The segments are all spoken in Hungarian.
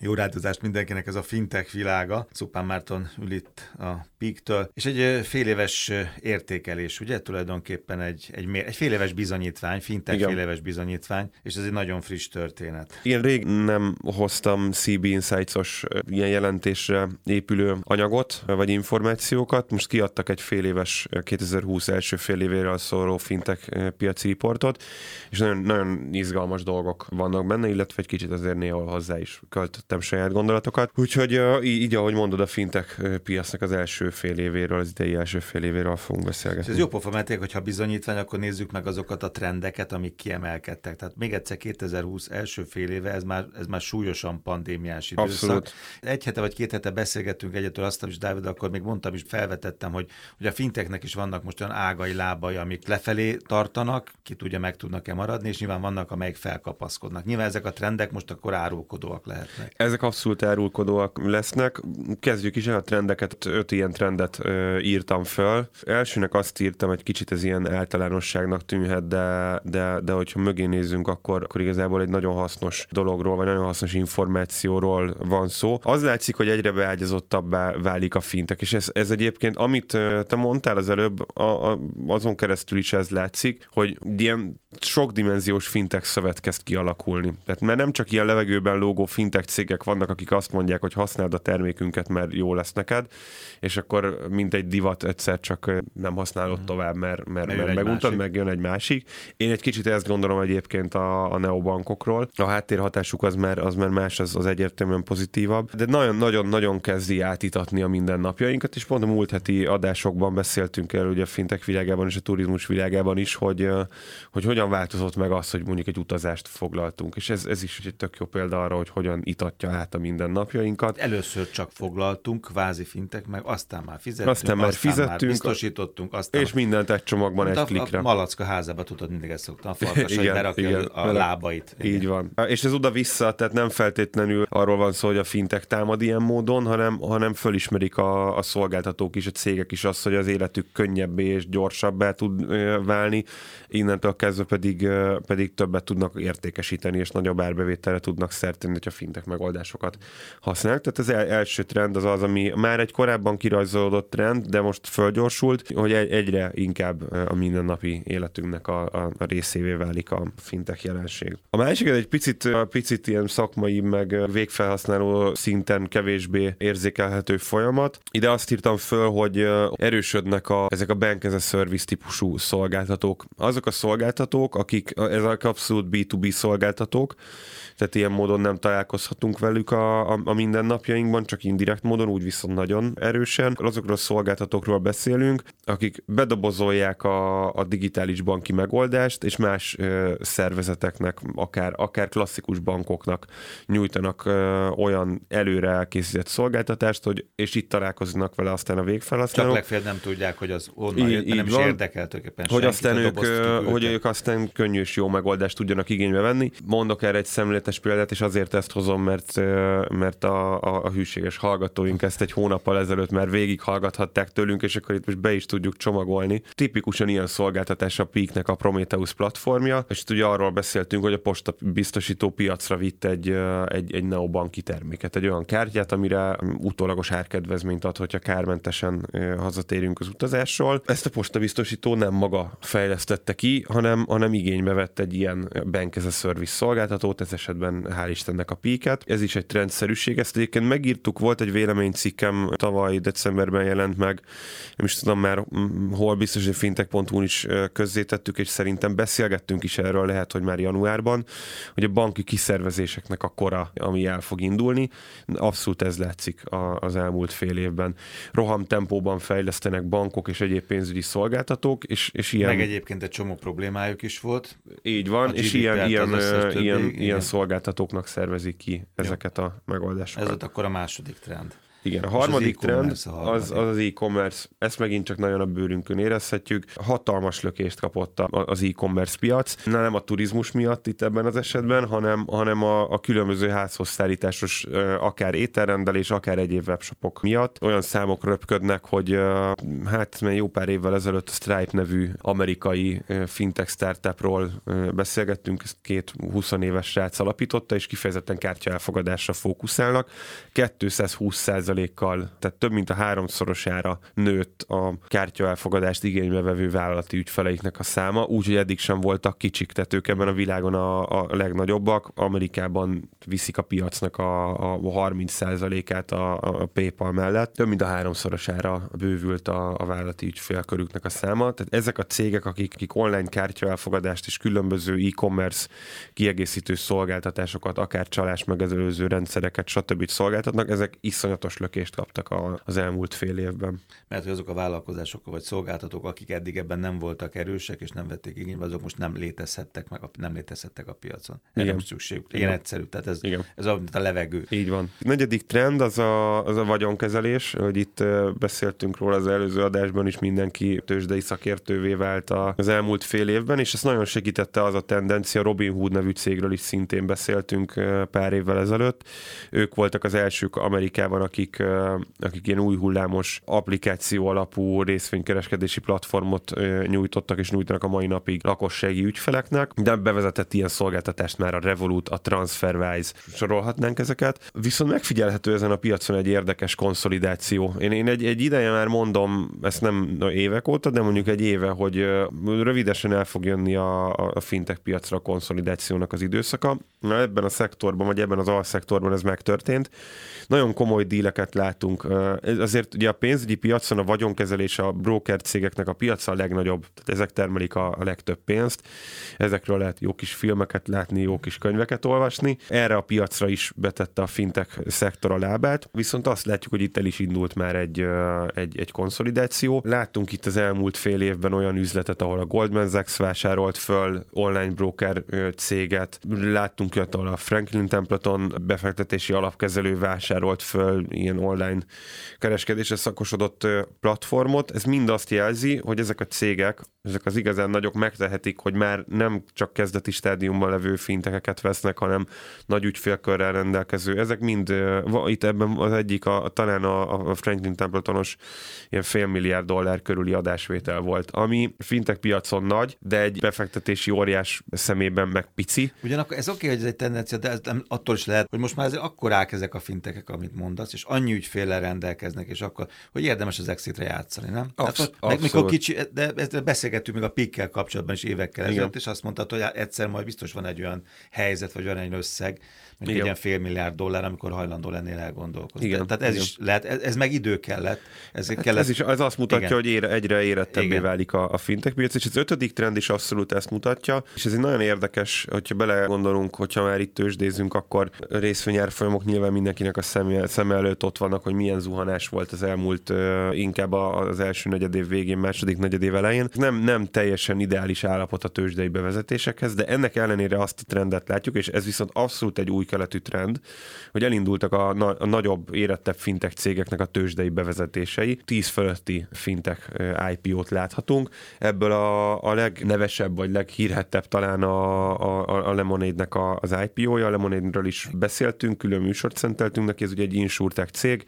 Jó rádozást mindenkinek ez a fintech világa. Szupán Márton ül itt a Peak-től, és egy fél éves értékelés, ugye? Tulajdonképpen egy, egy, egy fél éves bizonyítvány, fintech Igen. fél éves bizonyítvány, és ez egy nagyon friss történet. Én rég nem hoztam CB Insights-os ilyen jelentésre épülő anyagot, vagy információkat. Most kiadtak egy fél éves 2020 első fél évéről szóló fintech piaci riportot, és nagyon, nagyon izgalmas dolgok vannak benne, illetve egy kicsit azért néha hozzá is költ tettem saját gondolatokat. Úgyhogy így, ahogy mondod, a fintech piacnak az első fél évéről, az idei első fél évéről fogunk beszélgetni. Ez jó pofa, mert hogyha bizonyítvány, akkor nézzük meg azokat a trendeket, amik kiemelkedtek. Tehát még egyszer 2020 első fél éve, ez már, ez már súlyosan pandémiás időszak. Abszolút. Egy hete vagy két hete beszélgettünk egyetől, azt is, Dávid, akkor még mondtam is, felvetettem, hogy, hogy a finteknek is vannak most olyan ágai, lábai, amik lefelé tartanak, ki tudja, meg tudnak-e maradni, és nyilván vannak, amelyek felkapaszkodnak. Nyilván ezek a trendek most akkor árulkodóak lehetnek. Ezek abszolút árulkodóak lesznek. Kezdjük is el a trendeket, öt ilyen trendet ö, írtam föl. Elsőnek azt írtam, hogy kicsit ez ilyen általánosságnak tűnhet, de, de, de hogyha mögé nézzünk, akkor, akkor igazából egy nagyon hasznos dologról, vagy nagyon hasznos információról van szó. Az látszik, hogy egyre beágyazottabbá válik a fintek, és ez, ez egyébként, amit te mondtál az előbb, a, a, azon keresztül is ez látszik, hogy ilyen sokdimenziós fintek szövet kezd kialakulni. Tehát mert nem csak ilyen levegőben lógó fintek cégek vannak, akik azt mondják, hogy használd a termékünket, mert jó lesz neked, és akkor mint egy divat egyszer csak nem használod mhm. tovább, mert, mert, mert meguntad, meg jön egy másik. Én egy kicsit ezt gondolom egyébként a, a neobankokról. A háttérhatásuk az már, az már más, az, az egyértelműen pozitívabb, de nagyon-nagyon-nagyon kezdi átítatni a mindennapjainkat, és pont a múlt heti adásokban beszéltünk erről, ugye a fintek világában és a turizmus világában is, hogy, hogy hogyan változott meg az, hogy mondjuk egy utazást foglaltunk, és ez, ez is egy tök jó példa arra, hogy hogyan itatja át a mindennapjainkat. Először csak foglaltunk, kvázi fintek, meg aztán már fizettünk, aztán már aztán fizettünk, már biztosítottunk, aztán és mindent egy csomagban egy a, klikre. A malacka házába tudod, mindig ezt szoktam, a farkas, igen, hogy berakja igen, a, a lábait. Igen. Így van. És ez oda-vissza, tehát nem feltétlenül arról van szó, hogy a fintek támad ilyen módon, hanem, hanem fölismerik a, a szolgáltatók is, a cégek is azt, hogy az életük könnyebbé és gyorsabbá tud válni, innentől kezdve pedig, pedig többet tudnak értékesíteni, és nagyobb árbevételre tudnak szertenni, hogyha fintek megoldásokat használnak. Tehát az első trend az az, ami már egy korábban kirajzolódott trend, de most fölgyorsult, hogy egyre inkább a mindennapi életünknek a, a, részévé válik a fintech jelenség. A másik egy picit, picit ilyen szakmai, meg végfelhasználó szinten kevésbé érzékelhető folyamat. Ide azt írtam föl, hogy erősödnek a, ezek a bank as a service típusú szolgáltatók. Azok a szolgáltatók, akik ezek abszolút B2B szolgáltatók, tehát ilyen módon nem találkozhatunk velük a, a, a mindennapjainkban, csak indirekt módon, úgy viszont nagyon erősen. Azokról a szolgáltatókról beszélünk, akik bedobozolják a, a digitális banki megoldást, és más ö, szervezeteknek, akár, akár klasszikus bankoknak nyújtanak ö, olyan előre elkészített szolgáltatást, hogy és itt találkoznak vele aztán a végfelhasználók. Csak legfeljebb nem tudják, hogy az onnan jött, nem van, is érdekel Hogy aztán ők, hogy ők aztán könnyű és jó megoldást tudjanak igénybe venni. Mondok erre egy szemlélet tökéletes példát, és azért ezt hozom, mert, mert a, a, a hűséges hallgatóink ezt egy hónappal ezelőtt már végig hallgathatták tőlünk, és akkor itt most be is tudjuk csomagolni. Tipikusan ilyen szolgáltatás a Peaknek a Prometheus platformja, és ugye arról beszéltünk, hogy a posta biztosító piacra vitt egy, egy, egy neobanki terméket, egy olyan kártyát, amire utólagos árkedvezményt ad, hogyha kármentesen hazatérünk az utazásról. Ezt a posta biztosító nem maga fejlesztette ki, hanem, hanem igénybe vett egy ilyen bank as a service szolgáltatót, ez esetben hál' Istennek a píket. Ez is egy trendszerűség. Ezt egyébként megírtuk, volt egy véleménycikkem tavaly decemberben jelent meg, nem is tudom már hol biztos, hogy fintech.hu-n is közzétettük, és szerintem beszélgettünk is erről, lehet, hogy már januárban, hogy a banki kiszervezéseknek a kora, ami el fog indulni. Abszolút ez látszik az elmúlt fél évben. Roham tempóban fejlesztenek bankok és egyéb pénzügyi szolgáltatók, és, és ilyen... Meg egyébként egy csomó problémájuk is volt. Így van, és ilyen, ilyen, ilyen, ilyen szolgáltatóknak szervezik ki ezeket a megoldásokat. Ez ott akkor a második trend. Igen, a harmadik az trend az, az az e-commerce. Ezt megint csak nagyon a bőrünkön érezhetjük. Hatalmas lökést kapott az e-commerce piac. Na, nem a turizmus miatt itt ebben az esetben, hanem, hanem a, a különböző házhozszállításos akár ételrendelés, akár egyéb webshopok miatt. Olyan számok röpködnek, hogy hát jó pár évvel ezelőtt a Stripe nevű amerikai fintech startupról beszélgettünk, ezt két 20 éves srác alapította, és kifejezetten kártya elfogadásra fókuszálnak. 220%-kal, tehát több mint a háromszorosára nőtt a kártya elfogadást igénybe vevő vállalati ügyfeleiknek a száma, úgyhogy eddig sem voltak kicsik, tehát ők ebben a világon a, a legnagyobbak. Amerikában viszik a piacnak a, a 30%-át a, a PayPal mellett. Több mint a háromszorosára bővült a, a vállalati ügyfélkörüknek a száma. Tehát ezek a cégek, akik, akik online kártya és különböző e-commerce kiegészítő szolgáltatásokat, akár csalás megelőző rendszereket, stb. szolgáltatnak, ezek iszonyatos lökést kaptak a, az elmúlt fél évben. Mert hogy azok a vállalkozások vagy szolgáltatók, akik eddig ebben nem voltak erősek, és nem vették igénybe, azok most nem létezhettek meg, a, nem létezhettek a piacon. Erre nem szükség. Ilyen egyszerű. Tehát ez, Igen. ez a, a levegő. Így van. A negyedik trend az a, az a vagyonkezelés, hogy itt beszéltünk róla az előző adásban is, mindenki tőzsdei szakértővé vált az elmúlt fél évben, és ezt nagyon segítette az a tendencia, Robin Hood nevű cégről is szintén beszéltünk pár évvel ezelőtt. Ők voltak az elsők Amerikában, akik, akik ilyen új hullámos applikáció alapú részvénykereskedési platformot nyújtottak és nyújtanak a mai napig lakossági ügyfeleknek, de bevezetett ilyen szolgáltatást már a Revolut, a TransferWise, sorolhatnánk ezeket. Viszont megfigyelhető ezen a piacon egy érdekes konszolidáció. Én, én egy, egy ideje már mondom, ezt nem évek óta, de mondjuk egy éve, hogy rövidesen el fog jönni a, a fintech piacra a konszolidációnak az időszaka. Na, ebben a szektorban, vagy ebben az alszektorban ez megtörtént. Nagyon komoly díleket látunk. Azért ugye a pénzügyi piacon a vagyonkezelés a broker cégeknek a piaca a legnagyobb, tehát ezek termelik a, legtöbb pénzt. Ezekről lehet jó kis filmeket látni, jó kis könyveket olvasni. Erre a piacra is betette a fintech szektor a lábát, viszont azt látjuk, hogy itt el is indult már egy, egy, egy konszolidáció. Láttunk itt az elmúlt fél évben olyan üzletet, ahol a Goldman Sachs vásárolt föl online broker céget, láttunk olyat, ahol a Franklin Templeton befektetési alapkezelő vásárolt föl ilyen online kereskedésre szakosodott platformot. Ez mind azt jelzi, hogy ezek a cégek, ezek az igazán nagyok megtehetik, hogy már nem csak kezdeti stádiumban levő fintekeket vesznek, hanem nagy ügyfélkörrel rendelkező. Ezek mind, itt ebben az egyik, a, talán a, a Franklin Templetonos ilyen fél milliárd dollár körüli adásvétel volt, ami fintek piacon nagy, de egy befektetési óriás szemében meg pici. Ugyanakkor ez oké, okay, hogy ez egy tendencia, de ez nem, attól is lehet, hogy most már azért akkorák ezek a fintekek, amit mondasz, és annyi ügyféllel rendelkeznek, és akkor, hogy érdemes az exitre játszani, nem? Absz- meg mikor kicsi, de ezt beszélgettünk még a pikkel kapcsolatban is évekkel ezelőtt, és azt mondtad, hogy egyszer majd biztos van egy olyan helyzet, vagy van egy összeg, mint egy ilyen fél milliárd dollár, amikor hajlandó lennél elgondolkozni. Igen. Tehát ez Igen. is lehet, ez, ez meg idő kellett. Ez, hát kellett. ez is ez azt mutatja, Igen. hogy ére, egyre érettebbé Igen. válik a, a fintech piac, és az ötödik trend is abszolút ezt mutatja, és ez egy nagyon érdekes, hogyha belegondolunk, hogyha már itt tőzsdézünk, akkor részvényárfolyamok nyilván mindenkinek a szem, szem előtt ott vannak, hogy milyen zuhanás volt az elmúlt inkább az első negyedév végén, második negyedév elején. Nem, nem teljesen ideális állapot a tőzsdei bevezetésekhez, de ennek ellenére azt a trendet látjuk, és ez viszont abszolút egy új keletű trend, hogy elindultak a, na- a nagyobb, érettebb fintech cégeknek a tőzsdei bevezetései. 10 fölötti fintech IPO-t láthatunk. Ebből a, a legnevesebb, vagy leghírhettebb talán a, a, a Lemonade-nek az IPO-ja. A Lemonade-ről is beszéltünk, külön műsort szenteltünk neki, ez ugye egy insurtech cég.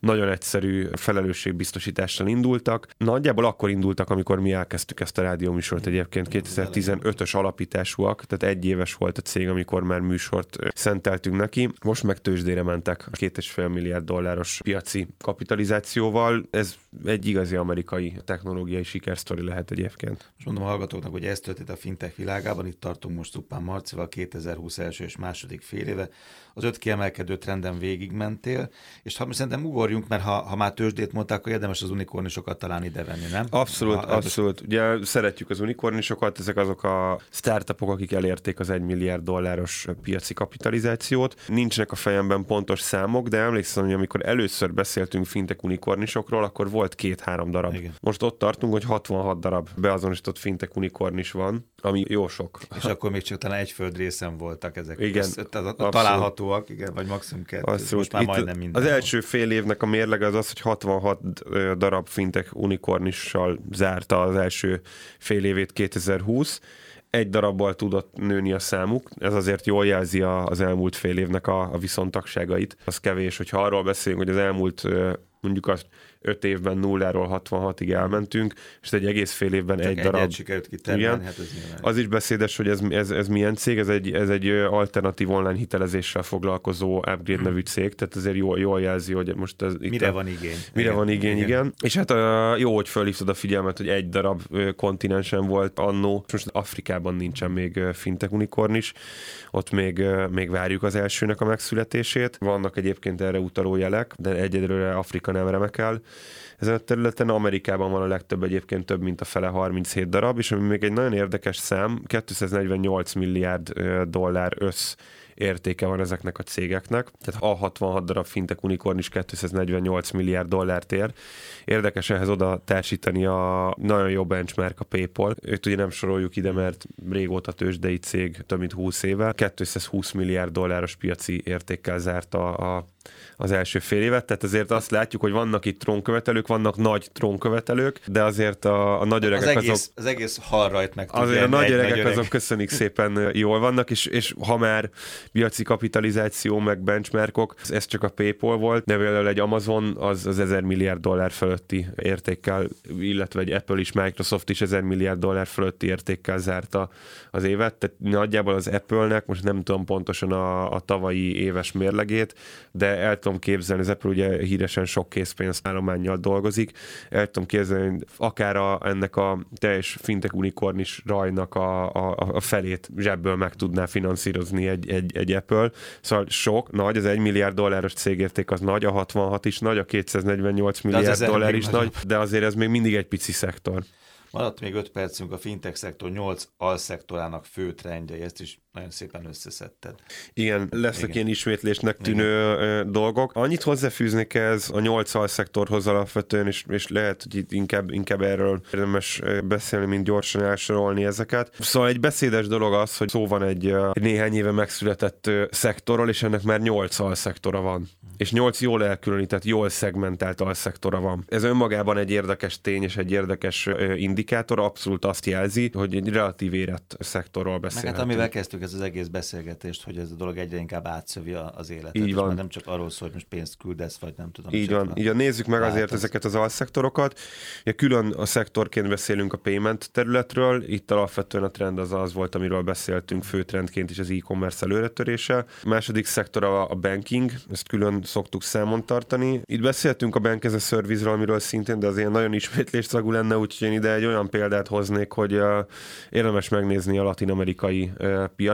Nagyon egyszerű felelősségbiztosítással indultak. Nagyjából akkor indultak, amikor mi elkezdtük ezt a rádióműsort egyébként 2015-ös alapításúak, tehát egy éves volt a cég, amikor már műsort szenteltünk neki. Most meg tőzsdére mentek két és fél milliárd dolláros piaci kapitalizációval. Ez egy igazi amerikai technológiai sikersztori lehet egyébként. Most mondom a hallgatóknak, hogy ez történt a fintech világában, itt tartunk most Szupán Marcival 2020 első és második fél éve. Az öt kiemelkedő trenden végigmentél, és ha szerintem ugorjunk, mert ha, ha már tőzsdét mondták, akkor érdemes az unikornisokat talán venni, nem? Abszolút, ha, abszolút. Ugye szeretjük az unikornisokat, ezek azok a startupok, akik elérték az egy milliárd dolláros piaci kapitalizációt. Nincsenek a fejemben pontos számok, de emlékszem, hogy amikor először beszéltünk fintek unikornisokról, akkor volt két-három darab. Igen. Most ott tartunk, hogy 66 darab beazonosított fintek unikornis van, ami jó sok. És akkor még csak talán egy földrészen voltak ezek. Igen, tehát találhatóak, igen, vagy maximum kettő. Most már Itt majdnem minden. Az első fél évnek a mérlege az az, hogy 66 darab fintek unikornissal zárta az első fél évét 2020, egy darabbal tudott nőni a számuk. Ez azért jól jelzi az elmúlt fél évnek a, a viszontagságait. Az kevés, hogyha arról beszélünk, hogy az elmúlt mondjuk azt 5 évben nulláról 66-ig elmentünk, és egy egész fél évben Csak egy darab. sikerült kitermelni, hát ez Az is beszédes, hogy ez, ez, ez milyen cég, ez egy, ez egy alternatív online hitelezéssel foglalkozó Upgrade hmm. nevű cég, tehát ezért jól, jól jelzi, hogy most ez itt Mire a, van igény. Mire igen, van igény, igen. igen. És hát a, jó, hogy felhívtad a figyelmet, hogy egy darab kontinensen volt annó, most Afrikában nincsen még fintek unikorn is, ott még, még várjuk az elsőnek a megszületését. Vannak egyébként erre utaló jelek, de egyedülre Afrika nem remekel ezen a területen. Amerikában van a legtöbb egyébként több, mint a fele 37 darab, és ami még egy nagyon érdekes szám, 248 milliárd dollár össz értéke van ezeknek a cégeknek. Tehát a 66 darab fintek unikorn is 248 milliárd dollárt ér. Érdekes ehhez oda társítani a nagyon jó benchmark a PayPal. Őt ugye nem soroljuk ide, mert régóta tőzsdei cég, több mint 20 éve. 220 milliárd dolláros piaci értékkel zárta a az első fél évet, tehát azért azt látjuk, hogy vannak itt trónkövetelők, vannak nagy trónkövetelők, de azért a, a nagy öregek az egész, azok... Az egész hal rajt meg Azért a nagy öregek nagy öreg. azok köszönik szépen jól vannak, és, és ha már piaci kapitalizáció, meg benchmarkok, ez csak a PayPal volt, de például egy Amazon az, az 1000 milliárd dollár fölötti értékkel, illetve egy Apple is, Microsoft is 1000 milliárd dollár fölötti értékkel zárta az évet, tehát nagyjából az Apple-nek, most nem tudom pontosan a, a tavalyi éves mérlegét, de el tudom képzelni, az Apple ugye híresen sok készpénzállományjal dolgozik, el tudom képzelni, hogy akár a, ennek a teljes fintek unikornis rajnak a, a, a felét zsebből meg tudná finanszírozni egy, egy, egy Apple. Szóval sok, nagy, az egy milliárd dolláros cégérték az nagy, a 66 is nagy, a 248 milliárd dollár is nagy, de azért ez még mindig egy pici szektor. Maradt még 5 percünk a fintech szektor 8 alszektorának fő trendjei, ezt is nagyon szépen összeszedted. Igen, lesznek Igen. ilyen ismétlésnek tűnő Igen. dolgok. Annyit hozzáfűznék ez a 8 alszektorhoz alapvetően, és, és lehet, hogy itt inkább, inkább erről érdemes beszélni, mint gyorsan elsorolni ezeket. Szóval egy beszédes dolog az, hogy szó van egy, egy néhány éve megszületett szektorról, és ennek már 8 alszektora van és nyolc jól elkülönített, jól szegmentált alszektora van. Ez önmagában egy érdekes tény és egy érdekes indikátor, abszolút azt jelzi, hogy egy relatív érett szektorról beszélhetünk. Meg hát amivel kezdtük ez az egész beszélgetést, hogy ez a dolog egyre inkább átszövi az életet. Így van. nem csak arról szól, hogy most pénzt küldesz, vagy nem tudom. Így van. Így nézzük meg azért az... ezeket az alszektorokat. Ja, külön a szektorként beszélünk a payment területről. Itt alapvetően a trend az az volt, amiről beszéltünk főtrendként is az e-commerce előretörése. A második szektor a banking, ezt külön szoktuk számon tartani. Itt beszéltünk a Bank as a Service-ről, amiről szintén, de az ilyen nagyon ismétlésragú lenne, úgyhogy én ide egy olyan példát hoznék, hogy uh, érdemes megnézni a latin-amerikai uh, piacot.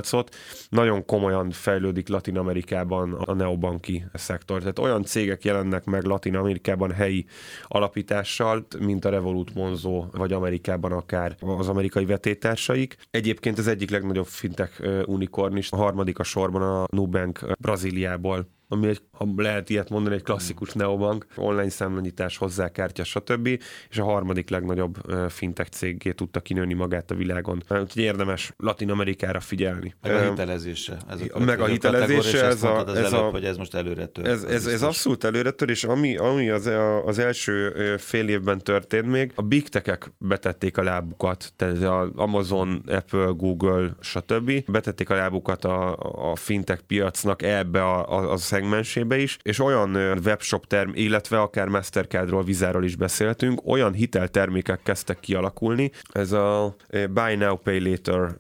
Nagyon komolyan fejlődik Latin-Amerikában a neobanki szektor. Tehát olyan cégek jelennek meg Latin-Amerikában helyi alapítással, mint a Revolut Monzo, vagy Amerikában akár az amerikai vetétársaik. Egyébként az egyik legnagyobb fintech unikorn is, a harmadik a sorban a Nubank Brazíliából ami egy, ha lehet ilyet mondani, egy klasszikus neobank, online számlanyítás, hozzákártya, stb. És a harmadik legnagyobb fintech cégé tudta kinőni magát a világon. Úgyhogy érdemes Latin Amerikára figyelni. Meg a hitelezése. Ez a meg a hitelezése, ez a, ez, előbb, a, hogy ez most előre tör. Ez, ez, ez abszolút előre tör, és ami, ami az, az első fél évben történt még, a big tech betették a lábukat, tehát az Amazon, Apple, Google, stb. betették a lábukat a, a fintech piacnak ebbe a, a, a szegmensébe is, és olyan webshop term, illetve akár Mastercardról, Vizáról is beszéltünk, olyan hiteltermékek kezdtek kialakulni, ez a Buy Now, Pay Later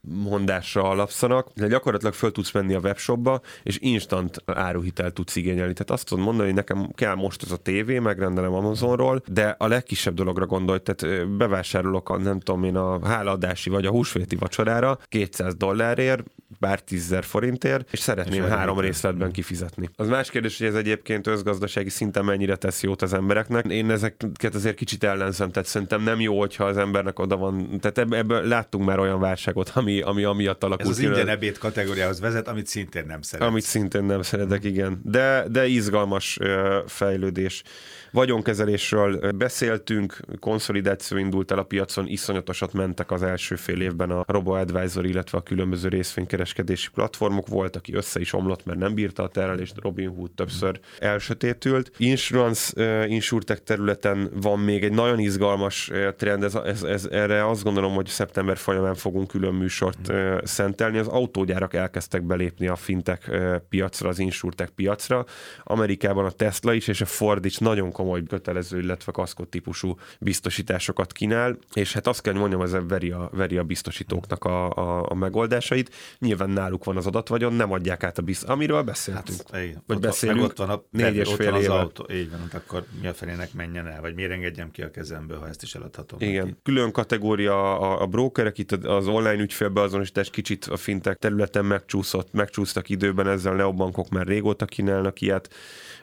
mondásra alapszanak, de gyakorlatilag föl tudsz menni a webshopba, és instant áruhitelt tudsz igényelni. Tehát azt tudod mondani, hogy nekem kell most ez a tévé, megrendelem Amazonról, de a legkisebb dologra gondolj, tehát bevásárolok a nem tudom én a háladási vagy a húsvéti vacsorára 200 dollárért, bár 10 forintért, és szeretném és három részletben kifizetni. Az más kérdés, hogy ez egyébként özgazdasági szinten mennyire tesz jót az embereknek. Én ezeket azért kicsit ellenzem, tehát szerintem nem jó, hogyha az embernek oda van. Tehát ebből, ebből láttunk már olyan válságot, ami, ami amiatt alakult. Ez az ingyen ebéd kategóriához vezet, amit szintén nem szeretek. Amit szintén nem szeretek, igen. De, de izgalmas fejlődés. Vagyonkezelésről beszéltünk, konszolidáció indult el a piacon, iszonyatosat mentek az első fél évben a RoboAdvisor, illetve a különböző részvénykereskedési platformok. Volt, aki össze is omlott, mert nem bírta a terelést, Robinhood többször elsötétült. Insurance, uh, insurtech területen van még egy nagyon izgalmas trend, ez, ez, ez, erre azt gondolom, hogy szeptember folyamán fogunk külön műsort uh, szentelni. Az autógyárak elkezdtek belépni a fintech uh, piacra, az insurtech piacra. Amerikában a Tesla is és a Ford is nagyon komoly kötelező, illetve kaszkot típusú biztosításokat kínál, és hát azt kell mondjam, ez veri a, veri a biztosítóknak a, a, a megoldásait. Nyilván náluk van az adatvagyon, nem adják át a biz, amiről beszéltünk. Hát, igen, vagy ott, beszélünk, meg ott van a négy és fél éve. az autó, így van, akkor mi a felének menjen el, vagy miért engedjem ki a kezemből, ha ezt is eladhatom. Igen, neki. külön kategória a, a brokerek, itt az online ügyfélbeazonosítás kicsit a fintek területen megcsúszott, megcsúsztak időben, ezzel neobankok már régóta kínálnak ilyet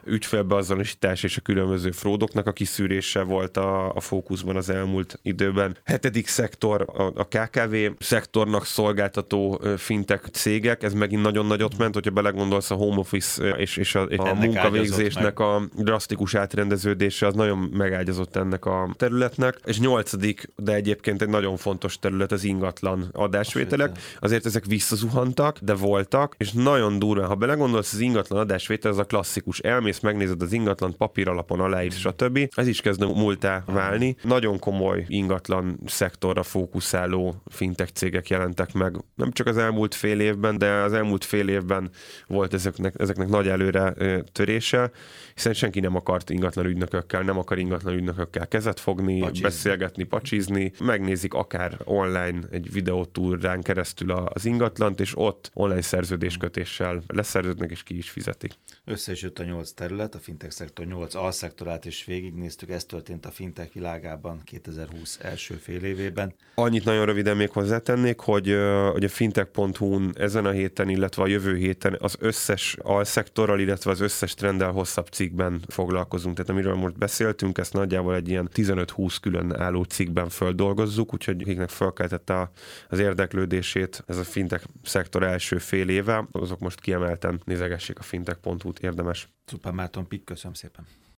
ügyfélbeazonosítás és a különböző fródoknak a kiszűrése volt a, a fókuszban az elmúlt időben. Hetedik szektor a, a KKV szektornak szolgáltató fintek cégek, ez megint nagyon nagyot ment, hogyha belegondolsz a home office és, és a, a munkavégzésnek a drasztikus átrendeződése, az nagyon megágyazott ennek a területnek. És nyolcadik, de egyébként egy nagyon fontos terület az ingatlan adásvételek. Azért ezek visszazuhantak, de voltak, és nagyon durva, ha belegondolsz, az ingatlan adásvétel az a klasszikus elmész, megnézed az ingatlan papír alapon aláírsz, stb. Ez is kezd múltá válni. Nagyon komoly ingatlan szektorra fókuszáló fintech cégek jelentek meg. Nem csak az elmúlt fél évben, de az elmúlt fél évben volt ezeknek, ezeknek nagy előre törése, hiszen senki nem akart ingatlan ügynökökkel, nem akar ingatlan ügynökökkel kezet fogni, pacsizni. beszélgetni, pacsizni, megnézik akár online egy videótúrán keresztül az ingatlant, és ott online szerződéskötéssel leszerződnek és ki is fizetik. Össze is jött a nyolc terület, a fintech szektor 8 alszektorát is végignéztük, ez történt a fintech világában 2020 első fél évében. Annyit nagyon röviden még hozzátennék, hogy, hogy a fintech.hu-n ezen a héten, illetve a jövő héten az összes alszektorral, illetve az összes trenddel hosszabb cikkben foglalkozunk. Tehát amiről most beszéltünk, ezt nagyjából egy ilyen 15-20 külön álló cikkben földolgozzuk, úgyhogy akiknek felkeltette az érdeklődését ez a fintech szektor első fél éve, azok most kiemelten nézegessék a fintech.hu-t, érdemes. Cupán Márton Pik, köszönöm szépen.